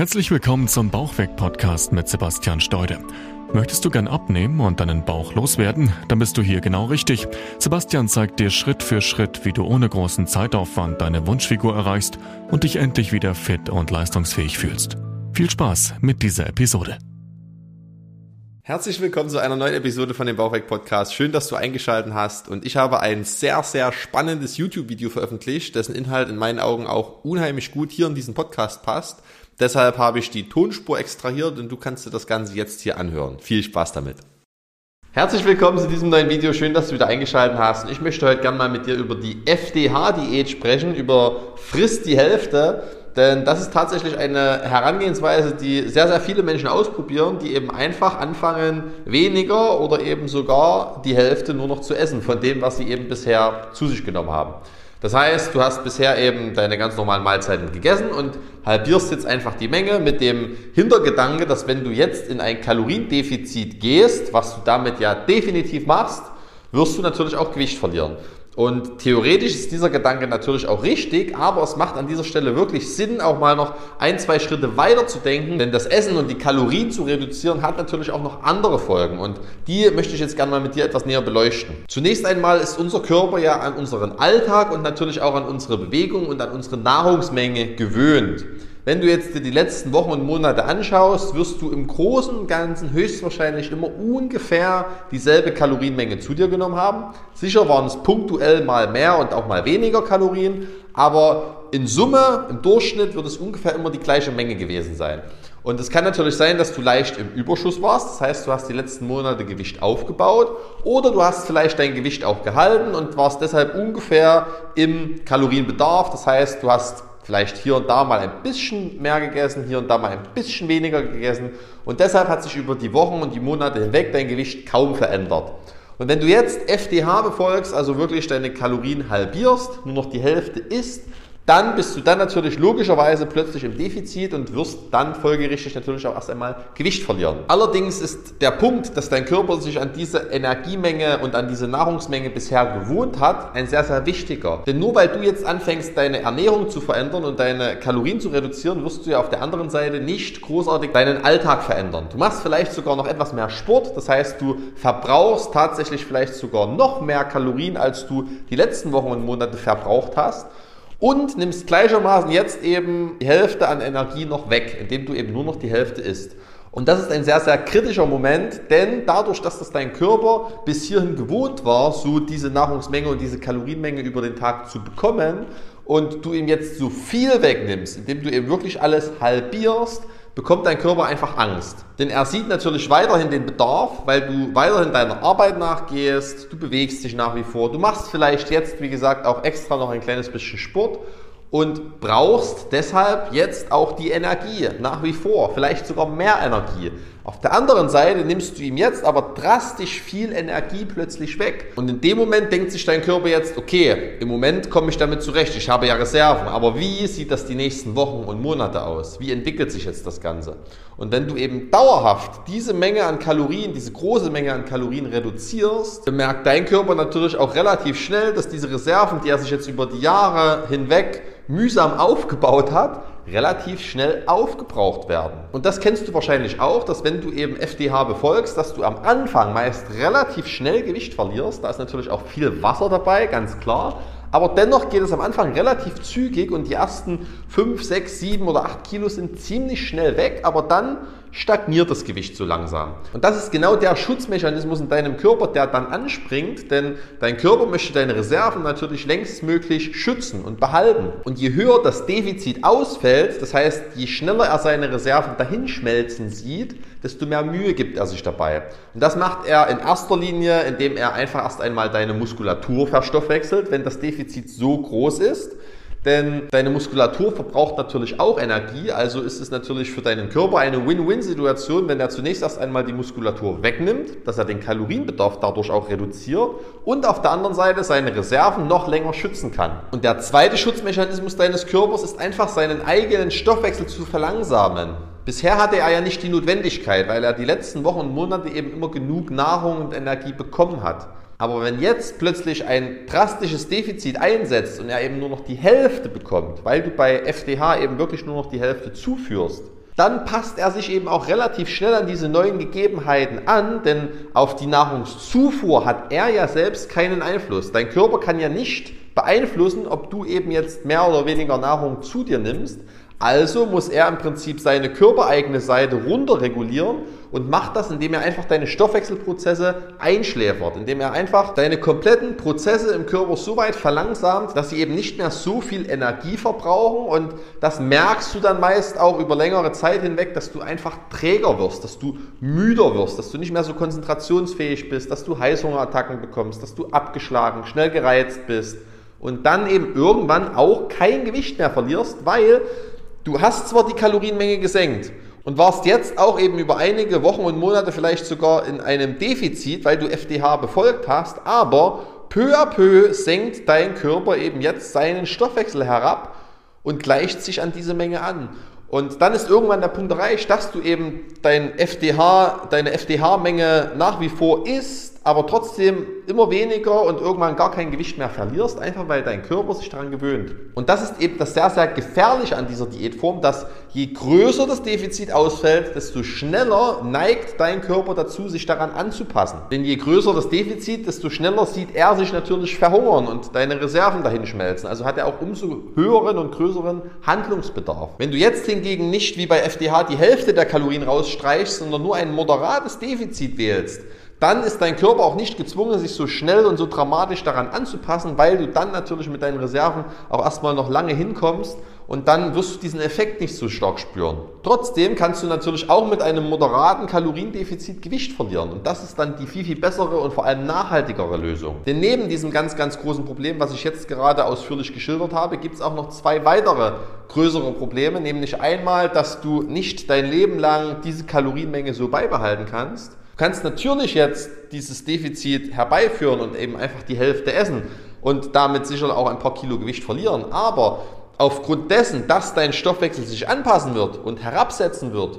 Herzlich willkommen zum Bauchweg-Podcast mit Sebastian Steude. Möchtest du gern abnehmen und deinen Bauch loswerden? Dann bist du hier genau richtig. Sebastian zeigt dir Schritt für Schritt, wie du ohne großen Zeitaufwand deine Wunschfigur erreichst und dich endlich wieder fit und leistungsfähig fühlst. Viel Spaß mit dieser Episode. Herzlich willkommen zu einer neuen Episode von dem Bauchweg Podcast. Schön, dass du eingeschaltet hast und ich habe ein sehr, sehr spannendes YouTube-Video veröffentlicht, dessen Inhalt in meinen Augen auch unheimlich gut hier in diesen Podcast passt. Deshalb habe ich die Tonspur extrahiert und du kannst dir das Ganze jetzt hier anhören. Viel Spaß damit. Herzlich willkommen zu diesem neuen Video. Schön, dass du wieder eingeschaltet hast. Ich möchte heute gerne mal mit dir über die FDH-Diät sprechen, über Frist die Hälfte. Denn das ist tatsächlich eine Herangehensweise, die sehr, sehr viele Menschen ausprobieren, die eben einfach anfangen, weniger oder eben sogar die Hälfte nur noch zu essen von dem, was sie eben bisher zu sich genommen haben. Das heißt, du hast bisher eben deine ganz normalen Mahlzeiten gegessen und halbierst jetzt einfach die Menge mit dem Hintergedanke, dass wenn du jetzt in ein Kaloriendefizit gehst, was du damit ja definitiv machst, wirst du natürlich auch Gewicht verlieren. Und theoretisch ist dieser Gedanke natürlich auch richtig, aber es macht an dieser Stelle wirklich Sinn, auch mal noch ein, zwei Schritte weiter zu denken, denn das Essen und die Kalorien zu reduzieren hat natürlich auch noch andere Folgen und die möchte ich jetzt gerne mal mit dir etwas näher beleuchten. Zunächst einmal ist unser Körper ja an unseren Alltag und natürlich auch an unsere Bewegung und an unsere Nahrungsmenge gewöhnt. Wenn du jetzt dir die letzten Wochen und Monate anschaust, wirst du im Großen und Ganzen höchstwahrscheinlich immer ungefähr dieselbe Kalorienmenge zu dir genommen haben. Sicher waren es punktuell mal mehr und auch mal weniger Kalorien, aber in Summe, im Durchschnitt wird es ungefähr immer die gleiche Menge gewesen sein. Und es kann natürlich sein, dass du leicht im Überschuss warst. Das heißt, du hast die letzten Monate Gewicht aufgebaut oder du hast vielleicht dein Gewicht auch gehalten und warst deshalb ungefähr im Kalorienbedarf. Das heißt, du hast vielleicht hier und da mal ein bisschen mehr gegessen, hier und da mal ein bisschen weniger gegessen. Und deshalb hat sich über die Wochen und die Monate hinweg dein Gewicht kaum verändert. Und wenn du jetzt FDH befolgst, also wirklich deine Kalorien halbierst, nur noch die Hälfte isst, dann bist du dann natürlich logischerweise plötzlich im Defizit und wirst dann folgerichtig natürlich auch erst einmal Gewicht verlieren. Allerdings ist der Punkt, dass dein Körper sich an diese Energiemenge und an diese Nahrungsmenge bisher gewohnt hat, ein sehr, sehr wichtiger. Denn nur weil du jetzt anfängst, deine Ernährung zu verändern und deine Kalorien zu reduzieren, wirst du ja auf der anderen Seite nicht großartig deinen Alltag verändern. Du machst vielleicht sogar noch etwas mehr Sport, das heißt, du verbrauchst tatsächlich vielleicht sogar noch mehr Kalorien, als du die letzten Wochen und Monate verbraucht hast und nimmst gleichermaßen jetzt eben die Hälfte an Energie noch weg, indem du eben nur noch die Hälfte isst. Und das ist ein sehr, sehr kritischer Moment, denn dadurch, dass das dein Körper bis hierhin gewohnt war, so diese Nahrungsmenge und diese Kalorienmenge über den Tag zu bekommen und du ihm jetzt so viel wegnimmst, indem du eben wirklich alles halbierst, bekommt dein Körper einfach Angst. Denn er sieht natürlich weiterhin den Bedarf, weil du weiterhin deiner Arbeit nachgehst, du bewegst dich nach wie vor, du machst vielleicht jetzt, wie gesagt, auch extra noch ein kleines bisschen Sport und brauchst deshalb jetzt auch die Energie nach wie vor, vielleicht sogar mehr Energie. Auf der anderen Seite nimmst du ihm jetzt aber drastisch viel Energie plötzlich weg. Und in dem Moment denkt sich dein Körper jetzt, okay, im Moment komme ich damit zurecht, ich habe ja Reserven, aber wie sieht das die nächsten Wochen und Monate aus? Wie entwickelt sich jetzt das Ganze? Und wenn du eben dauerhaft diese Menge an Kalorien, diese große Menge an Kalorien reduzierst, bemerkt dein Körper natürlich auch relativ schnell, dass diese Reserven, die er sich jetzt über die Jahre hinweg mühsam aufgebaut hat, relativ schnell aufgebraucht werden. Und das kennst du wahrscheinlich auch, dass wenn du eben FDH befolgst, dass du am Anfang meist relativ schnell Gewicht verlierst. Da ist natürlich auch viel Wasser dabei, ganz klar. Aber dennoch geht es am Anfang relativ zügig und die ersten 5, 6, 7 oder 8 Kilo sind ziemlich schnell weg, aber dann stagniert das Gewicht so langsam. Und das ist genau der Schutzmechanismus in deinem Körper, der dann anspringt, denn dein Körper möchte deine Reserven natürlich längstmöglich schützen und behalten. Und je höher das Defizit ausfällt, das heißt, je schneller er seine Reserven dahinschmelzen sieht, desto mehr Mühe gibt er sich dabei. Und das macht er in erster Linie, indem er einfach erst einmal deine Muskulatur verstoffwechselt, wenn das Defizit so groß ist. Denn deine Muskulatur verbraucht natürlich auch Energie, also ist es natürlich für deinen Körper eine Win-Win-Situation, wenn er zunächst erst einmal die Muskulatur wegnimmt, dass er den Kalorienbedarf dadurch auch reduziert und auf der anderen Seite seine Reserven noch länger schützen kann. Und der zweite Schutzmechanismus deines Körpers ist einfach seinen eigenen Stoffwechsel zu verlangsamen. Bisher hatte er ja nicht die Notwendigkeit, weil er die letzten Wochen und Monate eben immer genug Nahrung und Energie bekommen hat. Aber wenn jetzt plötzlich ein drastisches Defizit einsetzt und er eben nur noch die Hälfte bekommt, weil du bei FDH eben wirklich nur noch die Hälfte zuführst, dann passt er sich eben auch relativ schnell an diese neuen Gegebenheiten an, denn auf die Nahrungszufuhr hat er ja selbst keinen Einfluss. Dein Körper kann ja nicht beeinflussen, ob du eben jetzt mehr oder weniger Nahrung zu dir nimmst. Also muss er im Prinzip seine körpereigene Seite runterregulieren und macht das, indem er einfach deine Stoffwechselprozesse einschläfert, indem er einfach deine kompletten Prozesse im Körper so weit verlangsamt, dass sie eben nicht mehr so viel Energie verbrauchen. Und das merkst du dann meist auch über längere Zeit hinweg, dass du einfach träger wirst, dass du müder wirst, dass du nicht mehr so konzentrationsfähig bist, dass du Heißhungerattacken bekommst, dass du abgeschlagen, schnell gereizt bist und dann eben irgendwann auch kein Gewicht mehr verlierst, weil Du hast zwar die Kalorienmenge gesenkt und warst jetzt auch eben über einige Wochen und Monate vielleicht sogar in einem Defizit, weil du FDH befolgt hast, aber peu à peu senkt dein Körper eben jetzt seinen Stoffwechsel herab und gleicht sich an diese Menge an. Und dann ist irgendwann der Punkt erreicht, dass du eben dein FDH, deine FDH-Menge nach wie vor isst, aber trotzdem immer weniger und irgendwann gar kein Gewicht mehr verlierst, einfach weil dein Körper sich daran gewöhnt. Und das ist eben das sehr, sehr gefährliche an dieser Diätform, dass je größer das Defizit ausfällt, desto schneller neigt dein Körper dazu, sich daran anzupassen. Denn je größer das Defizit, desto schneller sieht er sich natürlich verhungern und deine Reserven dahin schmelzen. Also hat er auch umso höheren und größeren Handlungsbedarf. Wenn du jetzt hingegen nicht wie bei FDH die Hälfte der Kalorien rausstreichst, sondern nur ein moderates Defizit wählst, dann ist dein Körper auch nicht gezwungen, sich so schnell und so dramatisch daran anzupassen, weil du dann natürlich mit deinen Reserven auch erstmal noch lange hinkommst und dann wirst du diesen Effekt nicht so stark spüren. Trotzdem kannst du natürlich auch mit einem moderaten Kaloriendefizit Gewicht verlieren und das ist dann die viel, viel bessere und vor allem nachhaltigere Lösung. Denn neben diesem ganz, ganz großen Problem, was ich jetzt gerade ausführlich geschildert habe, gibt es auch noch zwei weitere größere Probleme, nämlich einmal, dass du nicht dein Leben lang diese Kalorienmenge so beibehalten kannst kannst natürlich jetzt dieses Defizit herbeiführen und eben einfach die Hälfte essen und damit sicher auch ein paar Kilo Gewicht verlieren. Aber aufgrund dessen, dass dein Stoffwechsel sich anpassen wird und herabsetzen wird,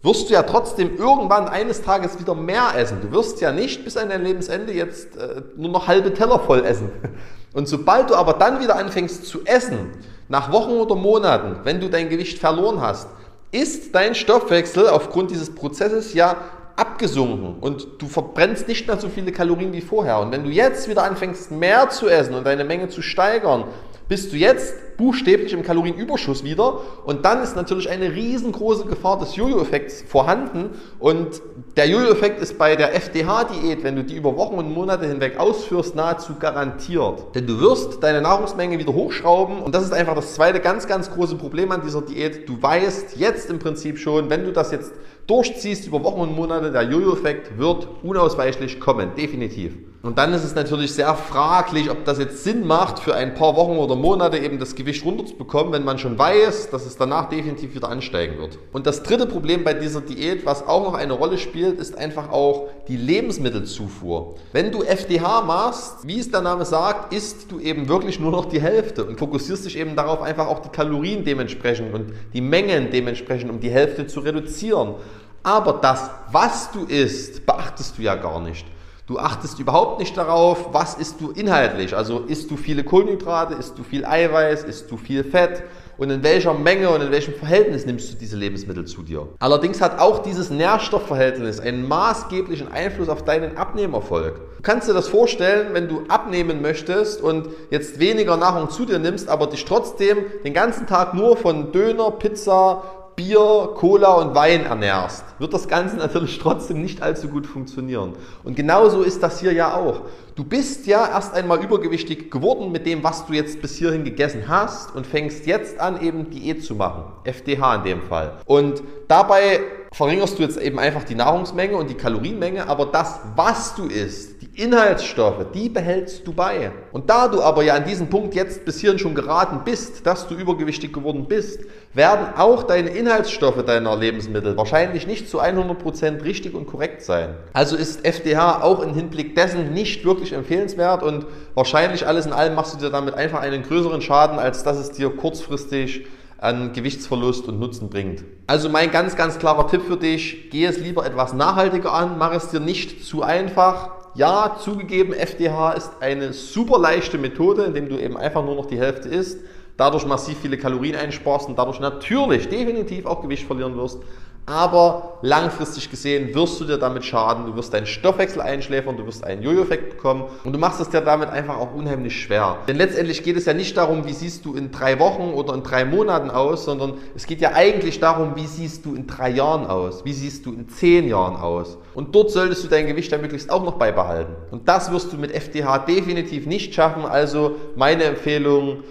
wirst du ja trotzdem irgendwann eines Tages wieder mehr essen. Du wirst ja nicht bis an dein Lebensende jetzt äh, nur noch halbe Teller voll essen. Und sobald du aber dann wieder anfängst zu essen, nach Wochen oder Monaten, wenn du dein Gewicht verloren hast, ist dein Stoffwechsel aufgrund dieses Prozesses ja abgesunken und du verbrennst nicht mehr so viele Kalorien wie vorher. Und wenn du jetzt wieder anfängst, mehr zu essen und deine Menge zu steigern, bist du jetzt buchstäblich im Kalorienüberschuss wieder und dann ist natürlich eine riesengroße Gefahr des Jojo-Effekts vorhanden und der Jojo-Effekt ist bei der FDH-Diät, wenn du die über Wochen und Monate hinweg ausführst, nahezu garantiert. Denn du wirst deine Nahrungsmenge wieder hochschrauben und das ist einfach das zweite ganz, ganz große Problem an dieser Diät. Du weißt jetzt im Prinzip schon, wenn du das jetzt durchziehst über Wochen und Monate, der Jojo-Effekt wird unausweichlich kommen, definitiv. Und dann ist es natürlich sehr fraglich, ob das jetzt Sinn macht, für ein paar Wochen oder Monate eben das Gewicht runterzubekommen, wenn man schon weiß, dass es danach definitiv wieder ansteigen wird. Und das dritte Problem bei dieser Diät, was auch noch eine Rolle spielt, ist einfach auch die Lebensmittelzufuhr. Wenn du FDH machst, wie es der Name sagt, isst du eben wirklich nur noch die Hälfte und fokussierst dich eben darauf, einfach auch die Kalorien dementsprechend und die Mengen dementsprechend um die Hälfte zu reduzieren. Aber das, was du isst, beachtest du ja gar nicht. Du achtest überhaupt nicht darauf, was isst du inhaltlich. Also isst du viele Kohlenhydrate, isst du viel Eiweiß, isst du viel Fett und in welcher Menge und in welchem Verhältnis nimmst du diese Lebensmittel zu dir. Allerdings hat auch dieses Nährstoffverhältnis einen maßgeblichen Einfluss auf deinen Abnehmerfolg. Du kannst dir das vorstellen, wenn du abnehmen möchtest und jetzt weniger Nahrung zu dir nimmst, aber dich trotzdem den ganzen Tag nur von Döner, Pizza, Bier, Cola und Wein ernährst, wird das Ganze natürlich trotzdem nicht allzu gut funktionieren. Und genauso ist das hier ja auch. Du bist ja erst einmal übergewichtig geworden mit dem, was du jetzt bis hierhin gegessen hast und fängst jetzt an, eben Diät zu machen. FDH in dem Fall. Und dabei verringerst du jetzt eben einfach die Nahrungsmenge und die Kalorienmenge, aber das, was du isst, Inhaltsstoffe, die behältst du bei. Und da du aber ja an diesem Punkt jetzt bis hierhin schon geraten bist, dass du übergewichtig geworden bist, werden auch deine Inhaltsstoffe deiner Lebensmittel wahrscheinlich nicht zu 100% richtig und korrekt sein. Also ist FDH auch im Hinblick dessen nicht wirklich empfehlenswert und wahrscheinlich alles in allem machst du dir damit einfach einen größeren Schaden, als dass es dir kurzfristig an Gewichtsverlust und Nutzen bringt. Also mein ganz, ganz klarer Tipp für dich, geh es lieber etwas nachhaltiger an, mach es dir nicht zu einfach, ja, zugegeben, FDH ist eine super leichte Methode, indem du eben einfach nur noch die Hälfte isst. dadurch massiv viele Kalorien einsparst und dadurch natürlich definitiv auch Gewicht verlieren wirst aber langfristig gesehen wirst du dir damit schaden, du wirst deinen Stoffwechsel einschläfern, du wirst einen Jojo-Effekt bekommen und du machst es dir damit einfach auch unheimlich schwer. Denn letztendlich geht es ja nicht darum, wie siehst du in drei Wochen oder in drei Monaten aus, sondern es geht ja eigentlich darum, wie siehst du in drei Jahren aus, wie siehst du in zehn Jahren aus. Und dort solltest du dein Gewicht dann möglichst auch noch beibehalten. Und das wirst du mit FDH definitiv nicht schaffen. Also meine Empfehlung,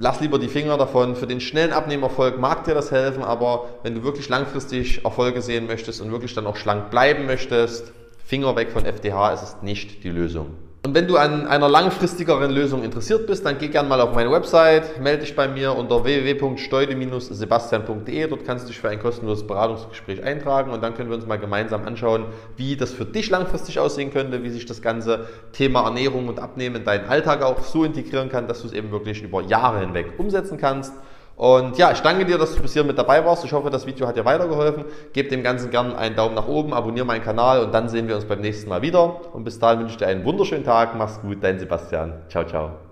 lass lieber die Finger davon. Für den schnellen Abnehmerfolg mag dir das helfen, aber wenn du wirklich langfristig Erfolge sehen möchtest und wirklich dann auch schlank bleiben möchtest, Finger weg von FDH, es ist nicht die Lösung. Und wenn du an einer langfristigeren Lösung interessiert bist, dann geh gerne mal auf meine Website, melde dich bei mir unter www.steude-sebastian.de. Dort kannst du dich für ein kostenloses Beratungsgespräch eintragen und dann können wir uns mal gemeinsam anschauen, wie das für dich langfristig aussehen könnte, wie sich das ganze Thema Ernährung und Abnehmen in deinen Alltag auch so integrieren kann, dass du es eben wirklich über Jahre hinweg umsetzen kannst. Und ja, ich danke dir, dass du bis hier mit dabei warst. Ich hoffe, das Video hat dir weitergeholfen. Gebt dem Ganzen gerne einen Daumen nach oben, abonniere meinen Kanal und dann sehen wir uns beim nächsten Mal wieder. Und bis dahin wünsche ich dir einen wunderschönen Tag. Mach's gut, dein Sebastian. Ciao, ciao.